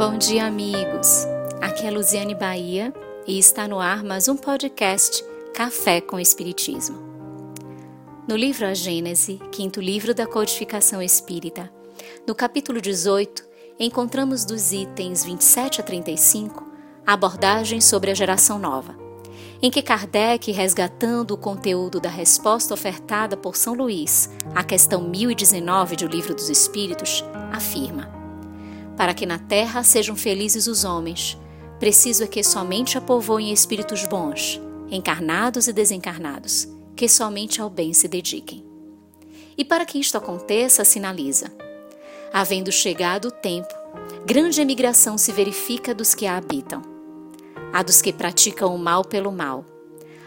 Bom dia, amigos. Aqui é Luziane Bahia e está no ar mais um podcast Café com Espiritismo. No livro A Gênese, quinto livro da codificação espírita, no capítulo 18, encontramos dos itens 27 a 35 a abordagem sobre a geração nova, em que Kardec, resgatando o conteúdo da resposta ofertada por São Luís à questão 1019 do Livro dos Espíritos, afirma: Para que na terra sejam felizes os homens, preciso é que somente a espíritos bons, encarnados e desencarnados, que somente ao bem se dediquem. E para que isto aconteça, sinaliza: havendo chegado o tempo, grande emigração se verifica dos que a habitam. A dos que praticam o mal pelo mal,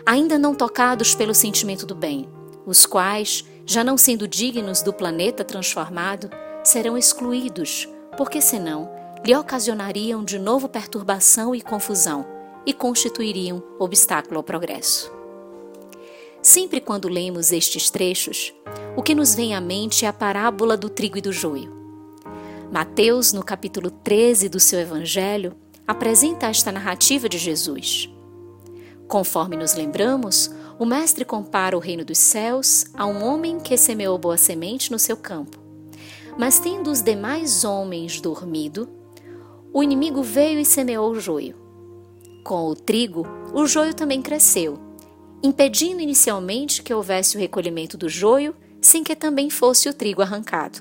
ainda não tocados pelo sentimento do bem, os quais, já não sendo dignos do planeta transformado, serão excluídos, porque senão lhe ocasionariam de novo perturbação e confusão e constituiriam obstáculo ao progresso. Sempre quando lemos estes trechos, o que nos vem à mente é a parábola do trigo e do joio. Mateus, no capítulo 13 do seu Evangelho, apresenta esta narrativa de Jesus. Conforme nos lembramos, o Mestre compara o reino dos céus a um homem que semeou boa semente no seu campo. Mas tendo os demais homens dormido, o inimigo veio e semeou o joio. Com o trigo, o joio também cresceu, impedindo inicialmente que houvesse o recolhimento do joio, sem que também fosse o trigo arrancado.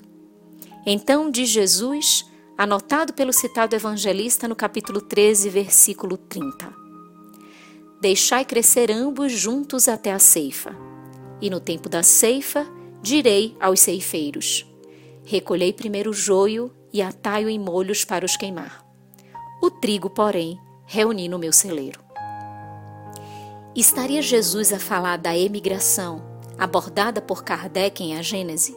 Então diz Jesus anotado pelo citado evangelista no capítulo 13, versículo 30. Deixai crescer ambos juntos até a ceifa. E no tempo da ceifa, direi aos ceifeiros: Recolhei primeiro o joio e atai-o em molhos para os queimar. O trigo, porém, reuni no meu celeiro. Estaria Jesus a falar da emigração abordada por Kardec em A Gênese?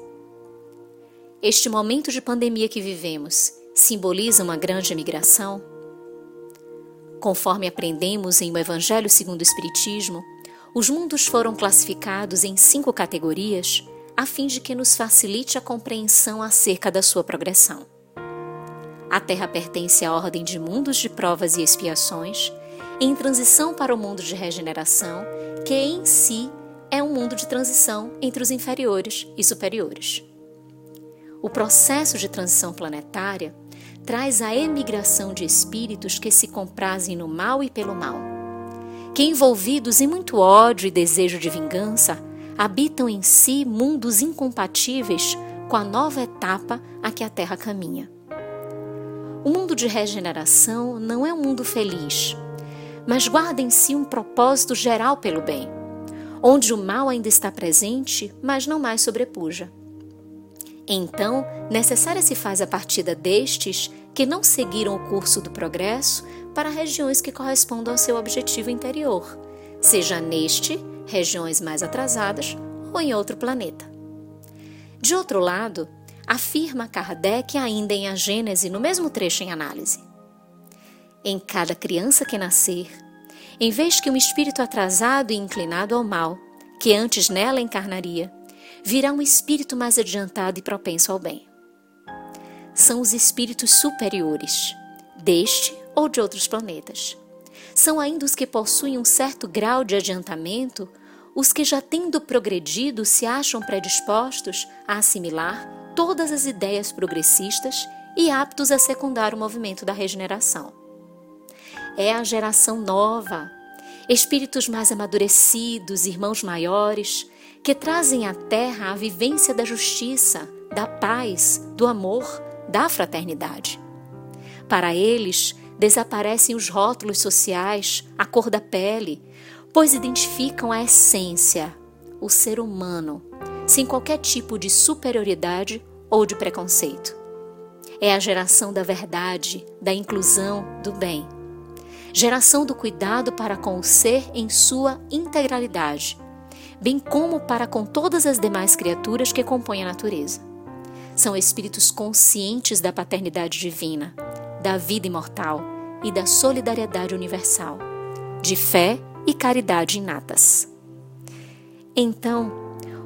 Este momento de pandemia que vivemos simboliza uma grande emigração? Conforme aprendemos em O Evangelho segundo o Espiritismo, os mundos foram classificados em cinco categorias a fim de que nos facilite a compreensão acerca da sua progressão. A Terra pertence à ordem de mundos de provas e expiações, em transição para o mundo de regeneração, que em si é um mundo de transição entre os inferiores e superiores. O processo de transição planetária traz a emigração de espíritos que se comprazem no mal e pelo mal, que envolvidos em muito ódio e desejo de vingança, habitam em si mundos incompatíveis com a nova etapa a que a Terra caminha. O mundo de regeneração não é um mundo feliz, mas guarda em si um propósito geral pelo bem, onde o mal ainda está presente, mas não mais sobrepuja. Então, necessária se faz a partida destes que não seguiram o curso do progresso para regiões que correspondam ao seu objetivo interior, seja neste, regiões mais atrasadas, ou em outro planeta. De outro lado, afirma Kardec ainda em A Gênese, no mesmo trecho em análise. Em cada criança que nascer, em vez que um espírito atrasado e inclinado ao mal, que antes nela encarnaria, virá um espírito mais adiantado e propenso ao bem. São os espíritos superiores, deste ou de outros planetas. São ainda os que possuem um certo grau de adiantamento, os que já tendo progredido se acham predispostos a assimilar todas as ideias progressistas e aptos a secundar o movimento da regeneração. É a geração nova, espíritos mais amadurecidos, irmãos maiores, que trazem à Terra a vivência da justiça, da paz, do amor, da fraternidade. Para eles, desaparecem os rótulos sociais, a cor da pele, pois identificam a essência, o ser humano, sem qualquer tipo de superioridade ou de preconceito. É a geração da verdade, da inclusão, do bem. Geração do cuidado para com o ser em sua integralidade bem como para com todas as demais criaturas que compõem a natureza. São espíritos conscientes da paternidade divina, da vida imortal e da solidariedade universal, de fé e caridade inatas. Então,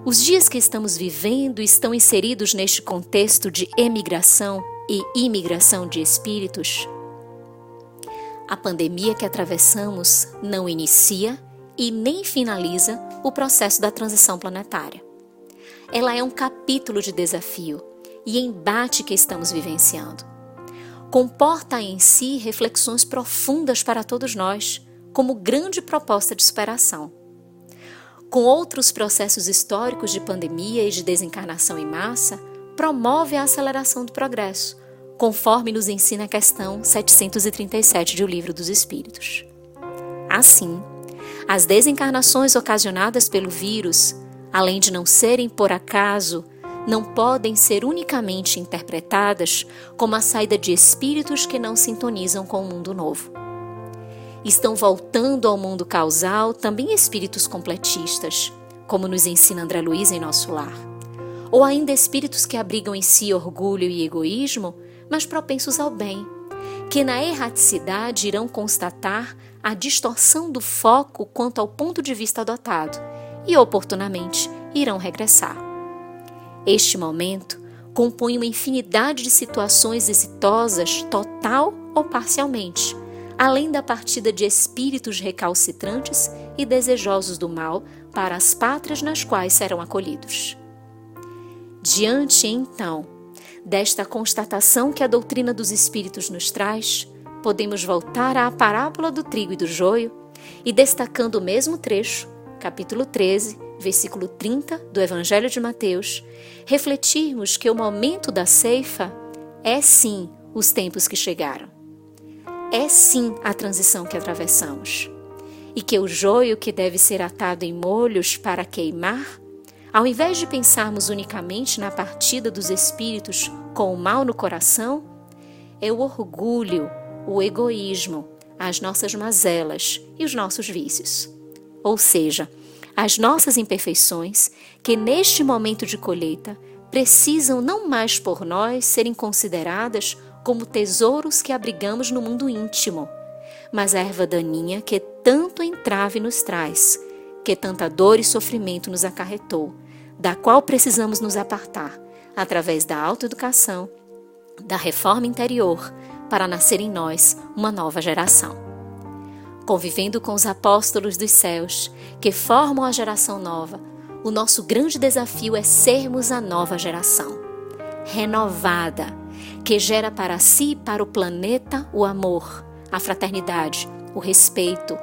os dias que estamos vivendo estão inseridos neste contexto de emigração e imigração de espíritos, A pandemia que atravessamos não inicia e nem finaliza o processo da transição planetária. Ela é um capítulo de desafio e embate que estamos vivenciando. Comporta em si reflexões profundas para todos nós, como grande proposta de superação. Com outros processos históricos de pandemia e de desencarnação em massa, promove a aceleração do progresso, conforme nos ensina a questão 737 do Livro dos Espíritos. Assim, as desencarnações ocasionadas pelo vírus, além de não serem por acaso, não podem ser unicamente interpretadas como a saída de espíritos que não sintonizam com o mundo novo. Estão voltando ao mundo causal também espíritos completistas, como nos ensina André Luiz em nosso lar. Ou ainda espíritos que abrigam em si orgulho e egoísmo, mas propensos ao bem, que na erraticidade irão constatar a distorção do foco quanto ao ponto de vista adotado e, oportunamente, irão regressar. Este momento compõe uma infinidade de situações exitosas, total ou parcialmente, além da partida de espíritos recalcitrantes e desejosos do mal para as pátrias nas quais serão acolhidos. Diante, então, desta constatação que a doutrina dos espíritos nos traz, podemos voltar à parábola do trigo e do joio e, destacando o mesmo trecho, capítulo 13, versículo 30 do Evangelho de Mateus, refletirmos que o momento da ceifa é sim os tempos que chegaram. É sim a transição que atravessamos. E que o joio que deve ser atado em molhos para queimar, ao invés de pensarmos unicamente na partida dos espíritos com o mal no coração, é o orgulho, o egoísmo, as nossas mazelas e os nossos vícios. Ou seja, as nossas imperfeições, que neste momento de colheita precisam não mais por nós serem consideradas como tesouros que abrigamos no mundo íntimo, mas a erva daninha que tanto entrave nos traz, que tanta dor e sofrimento nos acarretou, da qual precisamos nos apartar através da autoeducação, da reforma interior, para nascer em nós uma nova geração. Convivendo com os apóstolos dos céus, que formam a geração nova, o nosso grande desafio é sermos a nova geração, renovada, que gera para si e para o planeta o amor, a fraternidade, o respeito,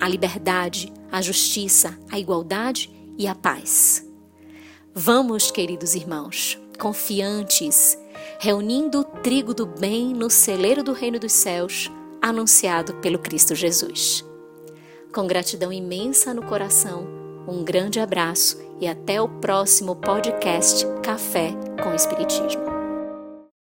a liberdade, a justiça, a igualdade e a paz. Vamos, queridos irmãos, confiantes, reunindo o trigo do bem no celeiro do reino dos céus, anunciado pelo Cristo Jesus. Com gratidão imensa no coração, um grande abraço e até o próximo podcast Café com Espiritismo.